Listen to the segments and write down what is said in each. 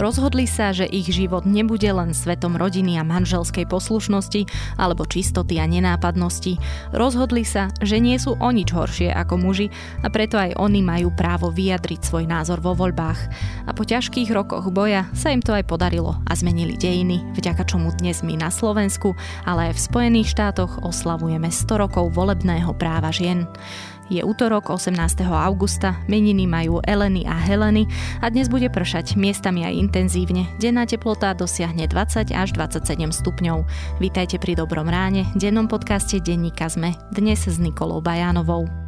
Rozhodli sa, že ich život nebude len svetom rodiny a manželskej poslušnosti alebo čistoty a nenápadnosti. Rozhodli sa, že nie sú o nič horšie ako muži a preto aj oni majú právo vyjadriť svoj názor vo voľbách. A po ťažkých rokoch boja sa im to aj podarilo a zmenili dejiny, vďaka čomu dnes my na Slovensku, ale aj v Spojených štátoch oslavujeme 100 rokov volebného práva žien. Je útorok 18. augusta, meniny majú Eleny a Heleny a dnes bude pršať miestami aj intenzívne. Denná teplota dosiahne 20 až 27 stupňov. Vítajte pri Dobrom ráne, dennom podcaste Denníka Zme, dnes s Nikolou Bajánovou.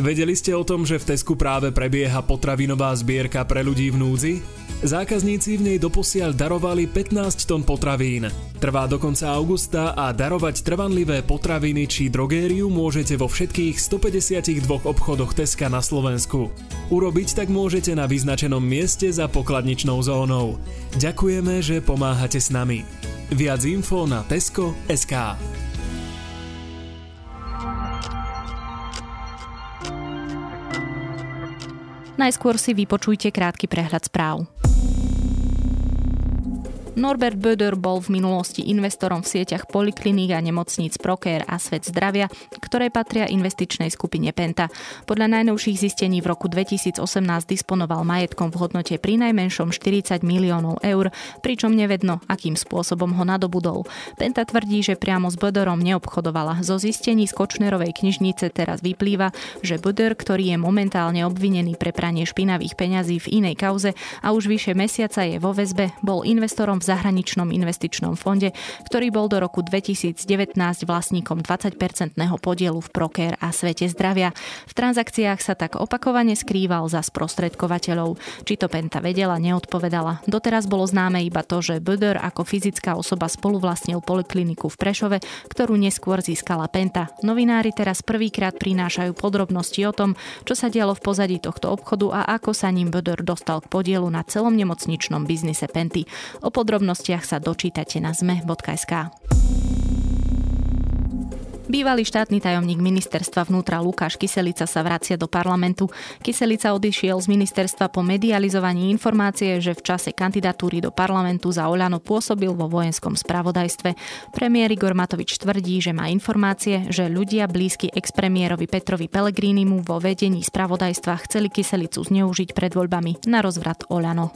Vedeli ste o tom, že v Tesku práve prebieha potravinová zbierka pre ľudí v núdzi? Zákazníci v nej doposiaľ darovali 15 tón potravín. Trvá do konca augusta a darovať trvanlivé potraviny či drogériu môžete vo všetkých 152 obchodoch Teska na Slovensku. Urobiť tak môžete na vyznačenom mieste za pokladničnou zónou. Ďakujeme, že pomáhate s nami. Viac info na Tesko.sk Najskôr si vypočujte krátky prehľad správ. Norbert Böder bol v minulosti investorom v sieťach polikliník a nemocníc Proker a Svet zdravia, ktoré patria investičnej skupine Penta. Podľa najnovších zistení v roku 2018 disponoval majetkom v hodnote pri najmenšom 40 miliónov eur, pričom nevedno, akým spôsobom ho nadobudol. Penta tvrdí, že priamo s Böderom neobchodovala. Zo zistení z Kočnerovej knižnice teraz vyplýva, že Böder, ktorý je momentálne obvinený pre pranie špinavých peňazí v inej kauze a už vyše mesiaca je vo väzbe, bol investorom v zahraničnom investičnom fonde, ktorý bol do roku 2019 vlastníkom 20-percentného podielu v Proker a Svete zdravia. V transakciách sa tak opakovane skrýval za sprostredkovateľov. Či to Penta vedela, neodpovedala. Doteraz bolo známe iba to, že Böder ako fyzická osoba spoluvlastnil polikliniku v Prešove, ktorú neskôr získala Penta. Novinári teraz prvýkrát prinášajú podrobnosti o tom, čo sa dialo v pozadí tohto obchodu a ako sa ním Böder dostal k podielu na celom nemocničnom biznise Penty. O podrobnostiach sa dočítate na zme.sk. Bývalý štátny tajomník ministerstva vnútra Lukáš Kyselica sa vracia do parlamentu. Kyselica odišiel z ministerstva po medializovaní informácie, že v čase kandidatúry do parlamentu za Oľano pôsobil vo vojenskom spravodajstve. Premiér Igor Matovič tvrdí, že má informácie, že ľudia blízky expremiérovi Petrovi Pelegrínimu vo vedení spravodajstva chceli Kyselicu zneužiť pred voľbami na rozvrat Oľano.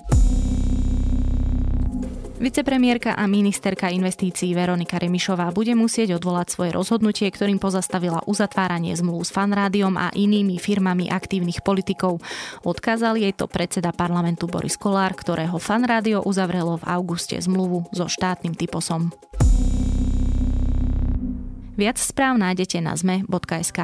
Vicepremiérka a ministerka investícií Veronika Remišová bude musieť odvolať svoje rozhodnutie, ktorým pozastavila uzatváranie zmluv s Fanrádiom a inými firmami aktívnych politikov. Odkázal jej to predseda parlamentu Boris Kolár, ktorého Fanrádio uzavrelo v auguste zmluvu so štátnym typosom. Viac správ nájdete na zme.sk.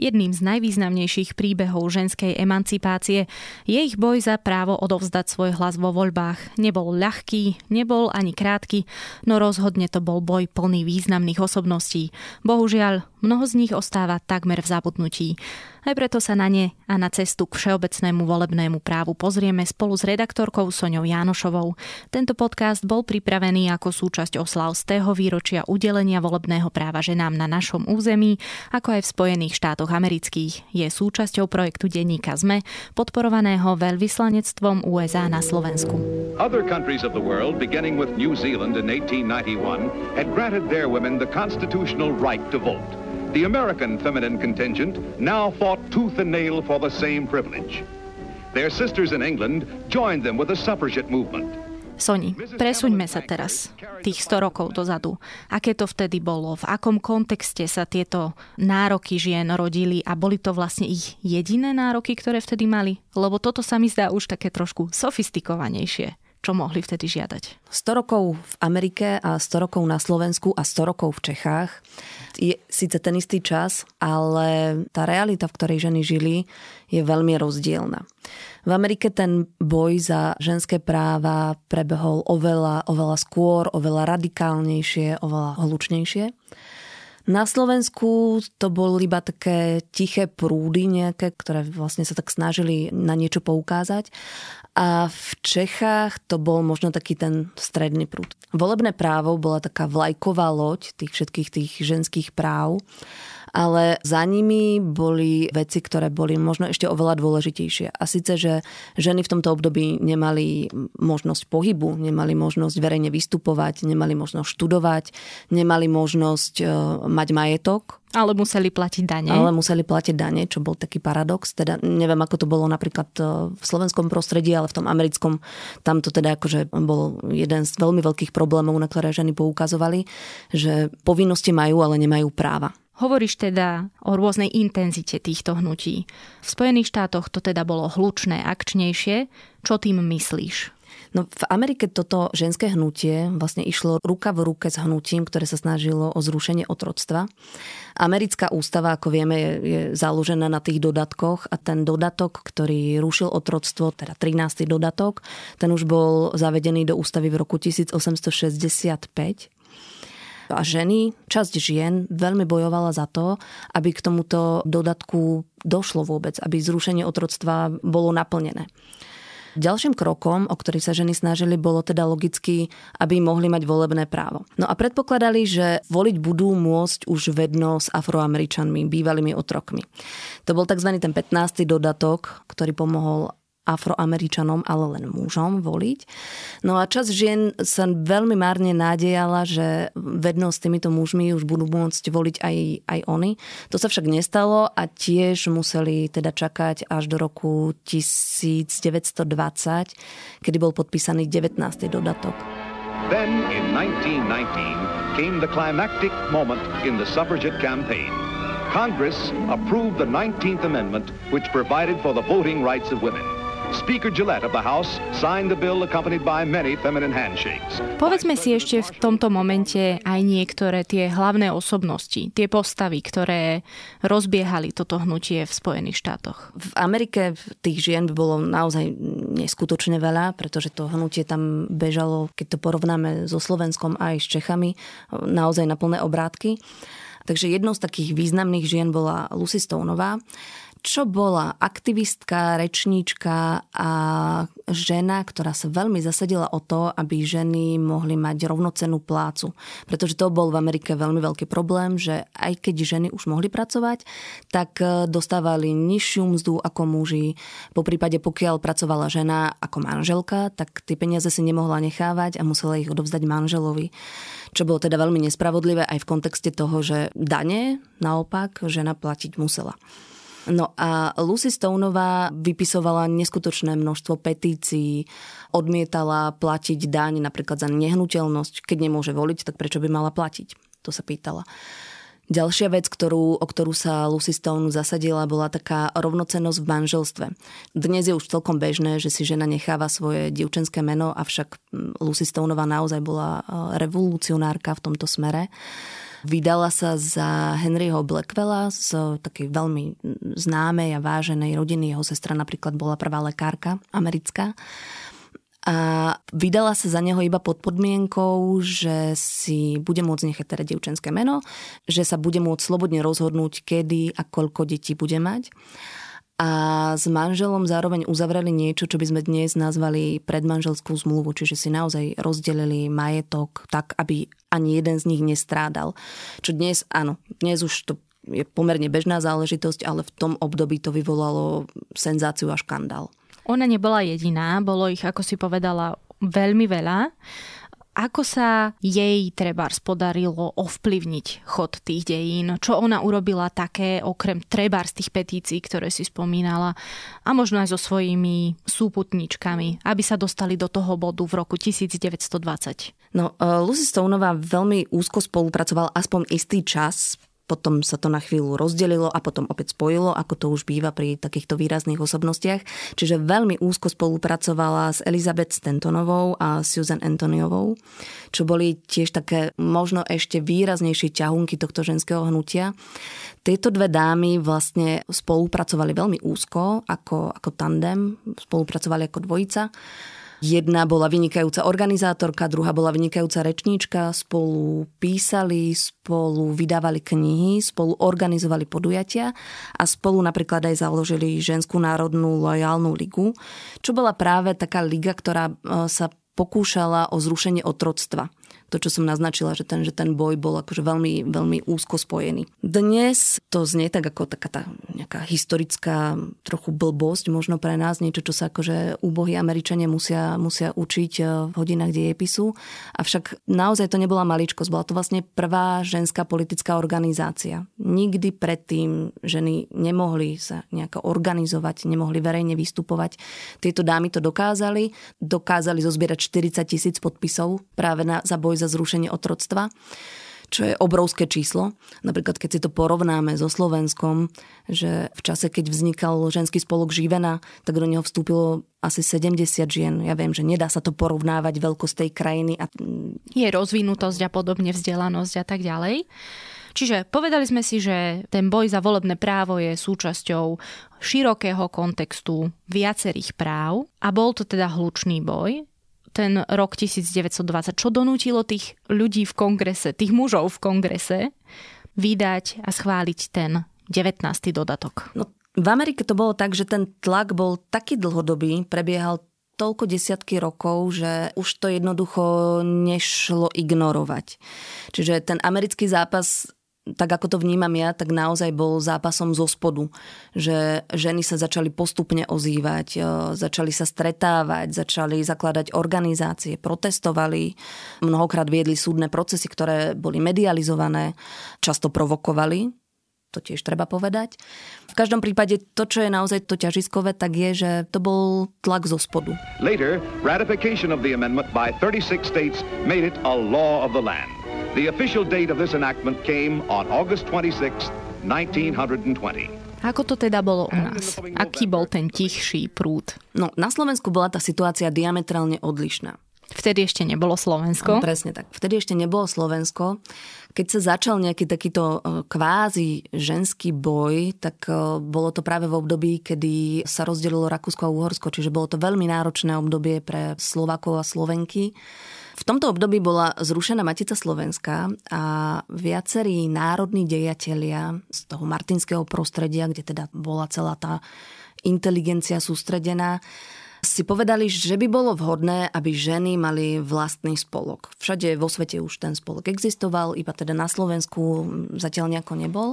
Jedným z najvýznamnejších príbehov ženskej emancipácie je ich boj za právo odovzdať svoj hlas vo voľbách. Nebol ľahký, nebol ani krátky, no rozhodne to bol boj plný významných osobností. Bohužiaľ, mnoho z nich ostáva takmer v zabudnutí. Aj preto sa na ne a na cestu k všeobecnému volebnému právu pozrieme spolu s redaktorkou Soňou Jánošovou. Tento podcast bol pripravený ako súčasť oslav z tého výročia udelenia volebného práva ženám na našom území, ako aj v Spojených štátoch amerických. Je súčasťou projektu denníka ZME, podporovaného veľvyslanectvom USA na Slovensku. Other countries of the world, beginning with New Zealand in 1891, had granted their women the constitutional right to vote. The American feminine contingent now fought tooth and nail for the same privilege. Their sisters in England joined them with the suffragette movement. Soni, presuňme sa teraz tých 100 rokov dozadu. Aké to vtedy bolo? V akom kontexte sa tieto nároky žien rodili a boli to vlastne ich jediné nároky, ktoré vtedy mali? Lebo toto sa mi zdá už také trošku sofistikovanejšie čo mohli vtedy žiadať. 100 rokov v Amerike a 100 rokov na Slovensku a 100 rokov v Čechách je síce ten istý čas, ale tá realita, v ktorej ženy žili, je veľmi rozdielna. V Amerike ten boj za ženské práva prebehol oveľa, oveľa skôr, oveľa radikálnejšie, oveľa hlučnejšie. Na Slovensku to boli iba také tiché prúdy nejaké, ktoré vlastne sa tak snažili na niečo poukázať. A v Čechách to bol možno taký ten stredný prúd. Volebné právo bola taká vlajková loď tých všetkých tých ženských práv ale za nimi boli veci, ktoré boli možno ešte oveľa dôležitejšie. A síce, že ženy v tomto období nemali možnosť pohybu, nemali možnosť verejne vystupovať, nemali možnosť študovať, nemali možnosť e, mať majetok, ale museli platiť dane. Ale museli platiť dane, čo bol taký paradox. Teda neviem, ako to bolo napríklad e, v slovenskom prostredí, ale v tom americkom tam to teda akože bol jeden z veľmi veľkých problémov, na ktoré ženy poukazovali, že povinnosti majú, ale nemajú práva. Hovoríš teda o rôznej intenzite týchto hnutí. V Spojených štátoch to teda bolo hlučné, akčnejšie. Čo tým myslíš? No v Amerike toto ženské hnutie vlastne išlo ruka v ruke s hnutím, ktoré sa snažilo o zrušenie otroctva. Americká ústava, ako vieme, je, je založená na tých dodatkoch a ten dodatok, ktorý rušil otroctvo, teda 13. dodatok, ten už bol zavedený do ústavy v roku 1865 a ženy, časť žien veľmi bojovala za to, aby k tomuto dodatku došlo vôbec, aby zrušenie otroctva bolo naplnené. Ďalším krokom, o ktorý sa ženy snažili, bolo teda logicky, aby mohli mať volebné právo. No a predpokladali, že voliť budú môcť už vedno s afroameričanmi, bývalými otrokmi. To bol tzv. ten 15. dodatok, ktorý pomohol afroameričanom, ale len mužom voliť. No a čas žien sa veľmi márne nádejala, že vedno s týmito mužmi už budú môcť voliť aj, aj oni. To sa však nestalo a tiež museli teda čakať až do roku 1920, kedy bol podpísaný 19. dodatok. Then in 1919 came the climactic moment in the suffragette campaign. Congress approved the 19th Amendment, which provided for the voting rights of women. Speaker Gillette of the House signed the bill accompanied by many feminine handshakes. Povedzme si ešte v tomto momente aj niektoré tie hlavné osobnosti, tie postavy, ktoré rozbiehali toto hnutie v Spojených štátoch. V Amerike tých žien by bolo naozaj neskutočne veľa, pretože to hnutie tam bežalo, keď to porovnáme so Slovenskom aj s Čechami, naozaj na plné obrátky. Takže jednou z takých významných žien bola Lucy Stoneová, čo bola aktivistka, rečníčka a žena, ktorá sa veľmi zasadila o to, aby ženy mohli mať rovnocenú plácu. Pretože to bol v Amerike veľmi veľký problém, že aj keď ženy už mohli pracovať, tak e, dostávali nižšiu mzdu ako muži. Po prípade, pokiaľ pracovala žena ako manželka, tak tie peniaze si nemohla nechávať a musela ich odovzdať manželovi čo bolo teda veľmi nespravodlivé aj v kontexte toho, že dane naopak žena platiť musela. No a Lucy Stoneová vypisovala neskutočné množstvo petícií, odmietala platiť daň napríklad za nehnuteľnosť. Keď nemôže voliť, tak prečo by mala platiť? To sa pýtala. Ďalšia vec, ktorú, o ktorú sa Lucy Stone zasadila, bola taká rovnocenosť v manželstve. Dnes je už celkom bežné, že si žena necháva svoje dievčenské meno, avšak Lucy Stoneová naozaj bola revolucionárka v tomto smere. Vydala sa za Henryho Blackwella z takej veľmi známej a váženej rodiny. Jeho sestra napríklad bola prvá lekárka americká a vydala sa za neho iba pod podmienkou, že si bude môcť nechať teda dievčenské meno, že sa bude môcť slobodne rozhodnúť, kedy a koľko detí bude mať a s manželom zároveň uzavreli niečo, čo by sme dnes nazvali predmanželskú zmluvu, čiže si naozaj rozdelili majetok tak, aby ani jeden z nich nestrádal. Čo dnes, áno, dnes už to je pomerne bežná záležitosť, ale v tom období to vyvolalo senzáciu a škandál. Ona nebola jediná, bolo ich, ako si povedala, veľmi veľa. Ako sa jej treba podarilo ovplyvniť chod tých dejín? Čo ona urobila také, okrem treba z tých petícií, ktoré si spomínala, a možno aj so svojimi súputničkami, aby sa dostali do toho bodu v roku 1920? No, e, Lucy Stoneová veľmi úzko spolupracovala aspoň istý čas potom sa to na chvíľu rozdelilo a potom opäť spojilo, ako to už býva pri takýchto výrazných osobnostiach. Čiže veľmi úzko spolupracovala s Elizabeth Stantonovou a Susan Antoniovou, čo boli tiež také možno ešte výraznejšie ťahunky tohto ženského hnutia. Tieto dve dámy vlastne spolupracovali veľmi úzko ako, ako tandem, spolupracovali ako dvojica. Jedna bola vynikajúca organizátorka, druhá bola vynikajúca rečníčka, spolu písali, spolu vydávali knihy, spolu organizovali podujatia a spolu napríklad aj založili Ženskú národnú lojálnu ligu, čo bola práve taká liga, ktorá e, sa pokúšala o zrušenie otroctva. To, čo som naznačila, že ten, že ten boj bol akože veľmi, veľmi úzko spojený. Dnes to znie tak ako taká tá nejaká historická trochu blbosť možno pre nás, niečo, čo sa akože úbohí Američania musia, musia učiť eh, v hodinách dejepisu. Avšak naozaj to nebola maličkosť, bola to vlastne prvá ženská politická organizácia. Nikdy predtým ženy nemohli sa nejako organizovať, nemohli verejne vystupovať. Tieto dámy to dokázali, dokázali zozbierať 40 tisíc podpisov práve na, za boj za zrušenie otroctva čo je obrovské číslo. Napríklad, keď si to porovnáme so Slovenskom, že v čase, keď vznikal ženský spolok Živena, tak do neho vstúpilo asi 70 žien. Ja viem, že nedá sa to porovnávať veľkosť tej krajiny. A... Je rozvinutosť a podobne vzdelanosť a tak ďalej. Čiže povedali sme si, že ten boj za volebné právo je súčasťou širokého kontextu viacerých práv a bol to teda hlučný boj ten rok 1920, čo donútilo tých ľudí v kongrese, tých mužov v kongrese, vydať a schváliť ten 19. dodatok? No, v Amerike to bolo tak, že ten tlak bol taký dlhodobý, prebiehal toľko desiatky rokov, že už to jednoducho nešlo ignorovať. Čiže ten americký zápas tak ako to vnímam ja, tak naozaj bol zápasom zo spodu. Že ženy sa začali postupne ozývať, e, začali sa stretávať, začali zakladať organizácie, protestovali, mnohokrát viedli súdne procesy, ktoré boli medializované, často provokovali, to tiež treba povedať. V každom prípade to, čo je naozaj to ťažiskové, tak je, že to bol tlak zo spodu. Later, ratification of the amendment by 36 states made it a law of the land. The official date of this enactment came on August 26, 1920. Ako to teda bolo u nás? Aký bol ten tichší prúd? No, na Slovensku bola tá situácia diametrálne odlišná. Vtedy ešte nebolo Slovensko. No, presne tak. Vtedy ešte nebolo Slovensko. Keď sa začal nejaký takýto e, kvázi ženský boj, tak e, bolo to práve v období, kedy sa rozdelilo Rakúsko a Uhorsko, čiže bolo to veľmi náročné obdobie pre Slovakov a Slovenky. V tomto období bola zrušená Matica Slovenska a viacerí národní dejatelia z toho martinského prostredia, kde teda bola celá tá inteligencia sústredená, si povedali, že by bolo vhodné, aby ženy mali vlastný spolok. Všade vo svete už ten spolok existoval, iba teda na Slovensku zatiaľ nejako nebol.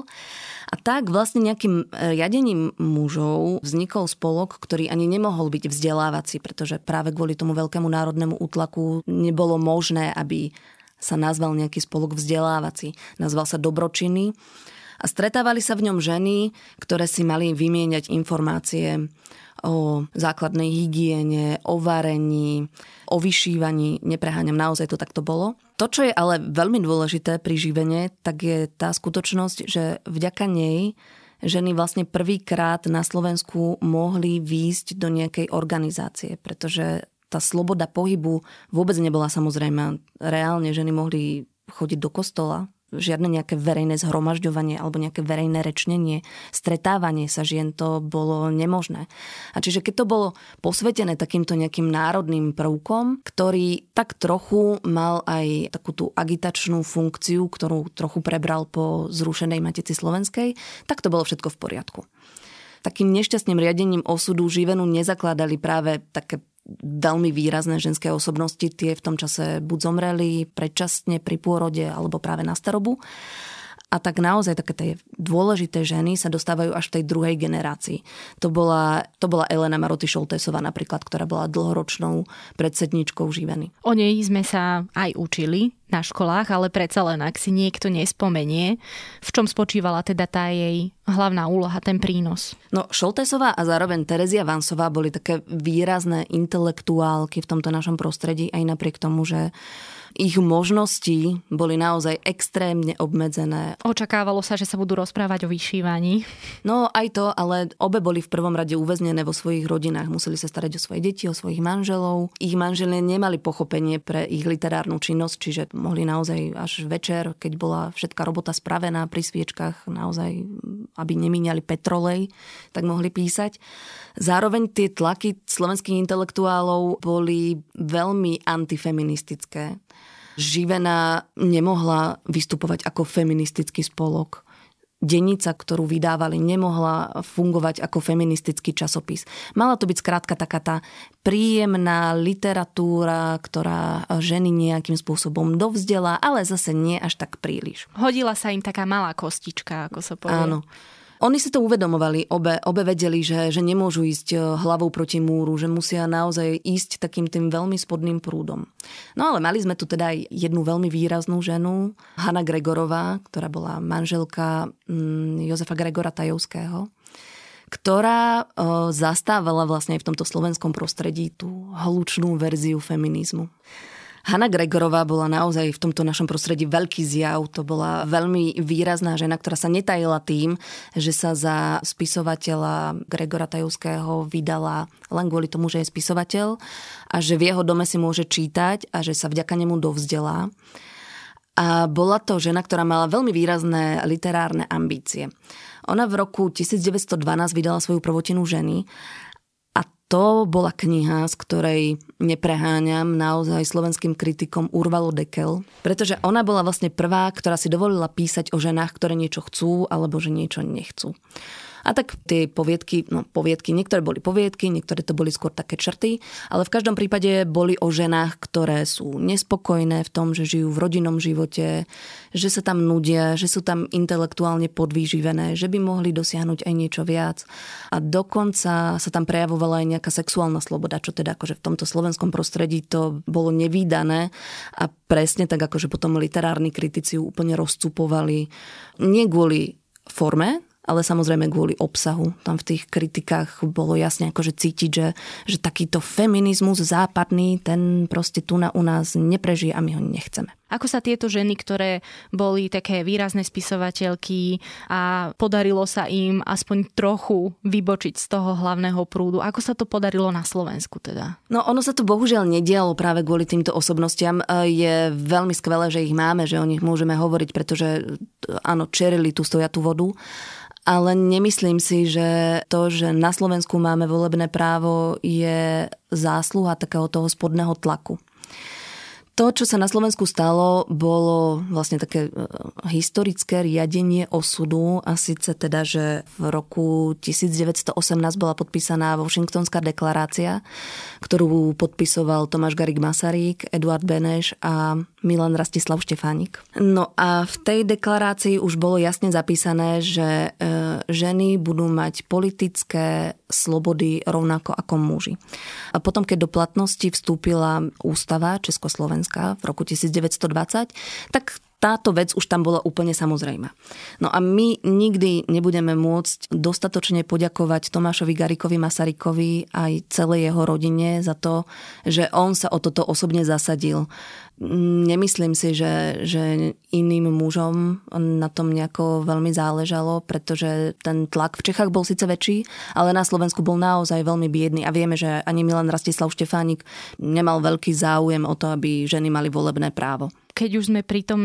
A tak vlastne nejakým riadením mužov vznikol spolok, ktorý ani nemohol byť vzdelávací, pretože práve kvôli tomu veľkému národnému útlaku nebolo možné, aby sa nazval nejaký spolok vzdelávací. Nazval sa dobročiny a stretávali sa v ňom ženy, ktoré si mali vymieňať informácie o základnej hygiene, o varení, o vyšívaní. Nepreháňam, naozaj to takto bolo. To, čo je ale veľmi dôležité pri živene, tak je tá skutočnosť, že vďaka nej ženy vlastne prvýkrát na Slovensku mohli výjsť do nejakej organizácie, pretože tá sloboda pohybu vôbec nebola samozrejme. Reálne ženy mohli chodiť do kostola, žiadne nejaké verejné zhromažďovanie alebo nejaké verejné rečnenie, stretávanie sa žien, to bolo nemožné. A čiže keď to bolo posvetené takýmto nejakým národným prvkom, ktorý tak trochu mal aj takú tú agitačnú funkciu, ktorú trochu prebral po zrušenej Matici Slovenskej, tak to bolo všetko v poriadku takým nešťastným riadením osudu živenu nezakladali práve také veľmi výrazné ženské osobnosti. Tie v tom čase buď zomreli predčasne pri pôrode alebo práve na starobu. A tak naozaj také tie dôležité ženy sa dostávajú až v tej druhej generácii. To bola, to bola Elena Maroty Šoltésová napríklad, ktorá bola dlhoročnou predsedničkou živeny. O nej sme sa aj učili na školách, ale predsa len, ak si niekto nespomenie, v čom spočívala teda tá jej hlavná úloha, ten prínos? No, Šoltésová a zároveň Terezia Vansová boli také výrazné intelektuálky v tomto našom prostredí, aj napriek tomu, že ich možnosti boli naozaj extrémne obmedzené. Očakávalo sa, že sa budú rozprávať o vyšívaní. No aj to, ale obe boli v prvom rade uväznené vo svojich rodinách. Museli sa starať o svoje deti, o svojich manželov. Ich manželie nemali pochopenie pre ich literárnu činnosť, čiže mohli naozaj až večer, keď bola všetká robota spravená pri sviečkach, naozaj, aby nemíňali petrolej, tak mohli písať. Zároveň tie tlaky slovenských intelektuálov boli veľmi antifeministické. Živená nemohla vystupovať ako feministický spolok. Dennica, ktorú vydávali, nemohla fungovať ako feministický časopis. Mala to byť skrátka taká tá príjemná literatúra, ktorá ženy nejakým spôsobom dovzdela, ale zase nie až tak príliš. Hodila sa im taká malá kostička, ako sa povie. Áno. Oni si to uvedomovali, obe, obe vedeli, že, že nemôžu ísť e, hlavou proti múru, že musia naozaj ísť takým tým veľmi spodným prúdom. No ale mali sme tu teda aj jednu veľmi výraznú ženu, Hanna Gregorová, ktorá bola manželka mm, Jozefa Gregora Tajovského ktorá e, zastávala vlastne aj v tomto slovenskom prostredí tú hlučnú verziu feminizmu. Hanna Gregorová bola naozaj v tomto našom prostredí veľký zjav. To bola veľmi výrazná žena, ktorá sa netajila tým, že sa za spisovateľa Gregora Tajovského vydala len kvôli tomu, že je spisovateľ a že v jeho dome si môže čítať a že sa vďaka nemu dovzdelá. A bola to žena, ktorá mala veľmi výrazné literárne ambície. Ona v roku 1912 vydala svoju prvotinu ženy to bola kniha, z ktorej nepreháňam naozaj slovenským kritikom Urvalo Dekel, pretože ona bola vlastne prvá, ktorá si dovolila písať o ženách, ktoré niečo chcú alebo že niečo nechcú. A tak tie poviedky, no poviedky, niektoré boli poviedky, niektoré to boli skôr také črty, ale v každom prípade boli o ženách, ktoré sú nespokojné v tom, že žijú v rodinnom živote, že sa tam nudia, že sú tam intelektuálne podvýživené, že by mohli dosiahnuť aj niečo viac. A dokonca sa tam prejavovala aj nejaká sexuálna sloboda, čo teda akože v tomto slovenskom prostredí to bolo nevýdané a presne tak akože potom literárni kritici ju úplne rozcupovali. Nie kvôli forme, ale samozrejme kvôli obsahu. Tam v tých kritikách bolo jasne akože cítiť, že, že takýto feminizmus západný, ten proste tu na u nás neprežije a my ho nechceme. Ako sa tieto ženy, ktoré boli také výrazné spisovateľky a podarilo sa im aspoň trochu vybočiť z toho hlavného prúdu, ako sa to podarilo na Slovensku teda? No ono sa to bohužiaľ nedialo práve kvôli týmto osobnostiam. Je veľmi skvelé, že ich máme, že o nich môžeme hovoriť, pretože áno, čerili tú stojatú vodu ale nemyslím si, že to, že na Slovensku máme volebné právo, je zásluha takého toho spodného tlaku. To, čo sa na Slovensku stalo, bolo vlastne také e, historické riadenie osudu a síce teda, že v roku 1918 bola podpísaná Washingtonská deklarácia, ktorú podpisoval Tomáš Garik Masaryk, Eduard Beneš a Milan Rastislav Štefánik. No a v tej deklarácii už bolo jasne zapísané, že e, ženy budú mať politické slobody rovnako ako muži. A potom, keď do platnosti vstúpila ústava Československa, Slovenska v roku 1920, tak táto vec už tam bola úplne samozrejma. No a my nikdy nebudeme môcť dostatočne poďakovať Tomášovi Garikovi Masarykovi aj celej jeho rodine za to, že on sa o toto osobne zasadil. Nemyslím si, že, že iným mužom na tom nejako veľmi záležalo, pretože ten tlak v Čechách bol síce väčší, ale na Slovensku bol naozaj veľmi biedný a vieme, že ani Milan Rastislav Štefánik nemal veľký záujem o to, aby ženy mali volebné právo keď už sme pri tom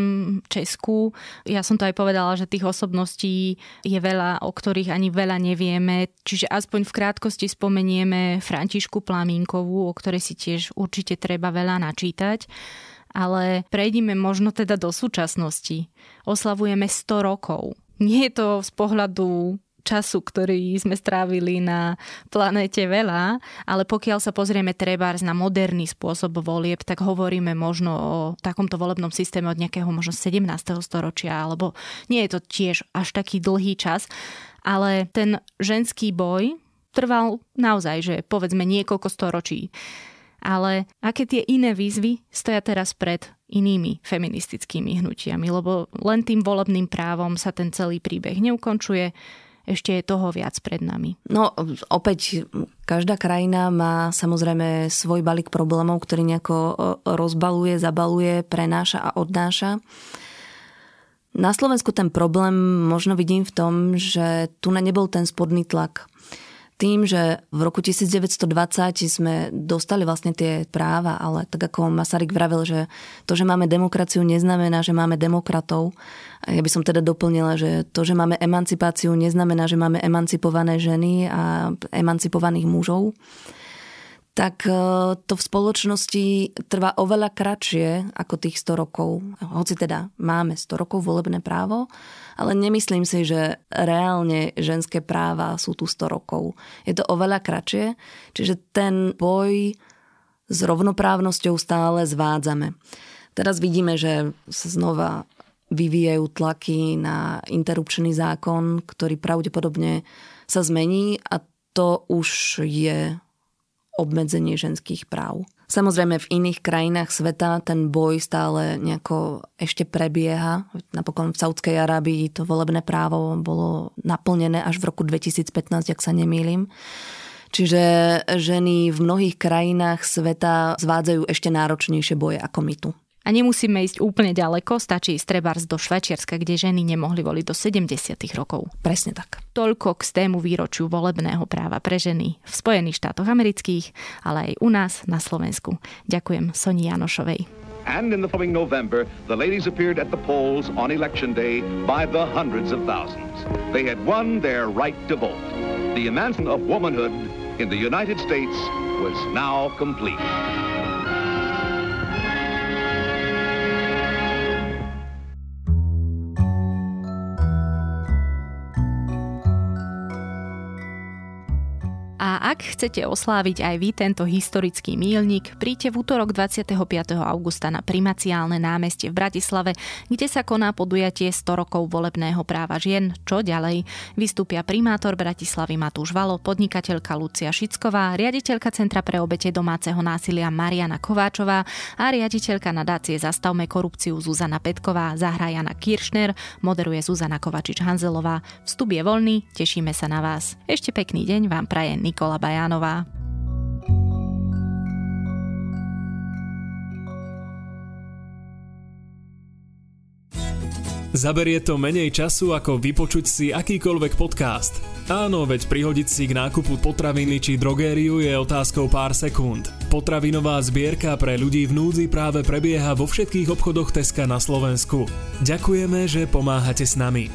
Česku, ja som to aj povedala, že tých osobností je veľa, o ktorých ani veľa nevieme, čiže aspoň v krátkosti spomenieme Františku Plamínkovú, o ktorej si tiež určite treba veľa načítať. Ale prejdime možno teda do súčasnosti. Oslavujeme 100 rokov. Nie je to z pohľadu času, ktorý sme strávili na planéte veľa, ale pokiaľ sa pozrieme trebárs na moderný spôsob volieb, tak hovoríme možno o takomto volebnom systéme od nejakého možno 17. storočia, alebo nie je to tiež až taký dlhý čas, ale ten ženský boj trval naozaj, že povedzme niekoľko storočí. Ale aké tie iné výzvy stoja teraz pred inými feministickými hnutiami, lebo len tým volebným právom sa ten celý príbeh neukončuje, ešte je toho viac pred nami. No opäť, každá krajina má samozrejme svoj balík problémov, ktorý nejako rozbaluje, zabaluje, prenáša a odnáša. Na Slovensku ten problém možno vidím v tom, že tu nebol ten spodný tlak tým, že v roku 1920 sme dostali vlastne tie práva, ale tak ako Masaryk vravil, že to, že máme demokraciu, neznamená, že máme demokratov. Ja by som teda doplnila, že to, že máme emancipáciu, neznamená, že máme emancipované ženy a emancipovaných mužov tak e, to v spoločnosti trvá oveľa kratšie ako tých 100 rokov. Hoci teda máme 100 rokov volebné právo, ale nemyslím si, že reálne ženské práva sú tu 100 rokov. Je to oveľa kratšie, čiže ten boj s rovnoprávnosťou stále zvádzame. Teraz vidíme, že sa znova vyvíjajú tlaky na interrupčný zákon, ktorý pravdepodobne sa zmení a to už je obmedzenie ženských práv. Samozrejme v iných krajinách sveta ten boj stále nejako ešte prebieha. Napokon v Saudskej Arábii to volebné právo bolo naplnené až v roku 2015, ak sa nemýlim. Čiže ženy v mnohých krajinách sveta zvádzajú ešte náročnejšie boje ako my tu. A nemusíme ísť úplne ďaleko, stačí ísť trebárs do Švajčiarska, kde ženy nemohli voliť do 70. rokov. Presne tak. Toľko k stému výročiu volebného práva pre ženy v Spojených štátoch amerických, ale aj u nás na Slovensku. Ďakujem Soni Janošovej. And in the following November, the ladies appeared at the polls on election day by the hundreds of thousands. They had won their right to vote. The advancement of womanhood in the United States was now complete. Ak chcete osláviť aj vy tento historický mílnik, príďte v útorok 25. augusta na primaciálne námestie v Bratislave, kde sa koná podujatie 100 rokov volebného práva žien. Čo ďalej? Vystúpia primátor Bratislavy Matúš Valo, podnikateľka Lucia Šicková, riaditeľka Centra pre obete domáceho násilia Mariana Kováčová a riaditeľka nadácie Zastavme korupciu Zuzana Petková, zahra Jana Kiršner, moderuje Zuzana Kovačič-Hanzelová. Vstup je voľný, tešíme sa na vás. Ešte pekný deň vám praje Nikola Bajánová. Zaberie to menej času ako vypočuť si akýkoľvek podcast. Áno, veď prihodiť si k nákupu potraviny či drogériu je otázkou pár sekúnd. Potravinová zbierka pre ľudí v núdzi práve prebieha vo všetkých obchodoch Teska na Slovensku. Ďakujeme, že pomáhate s nami.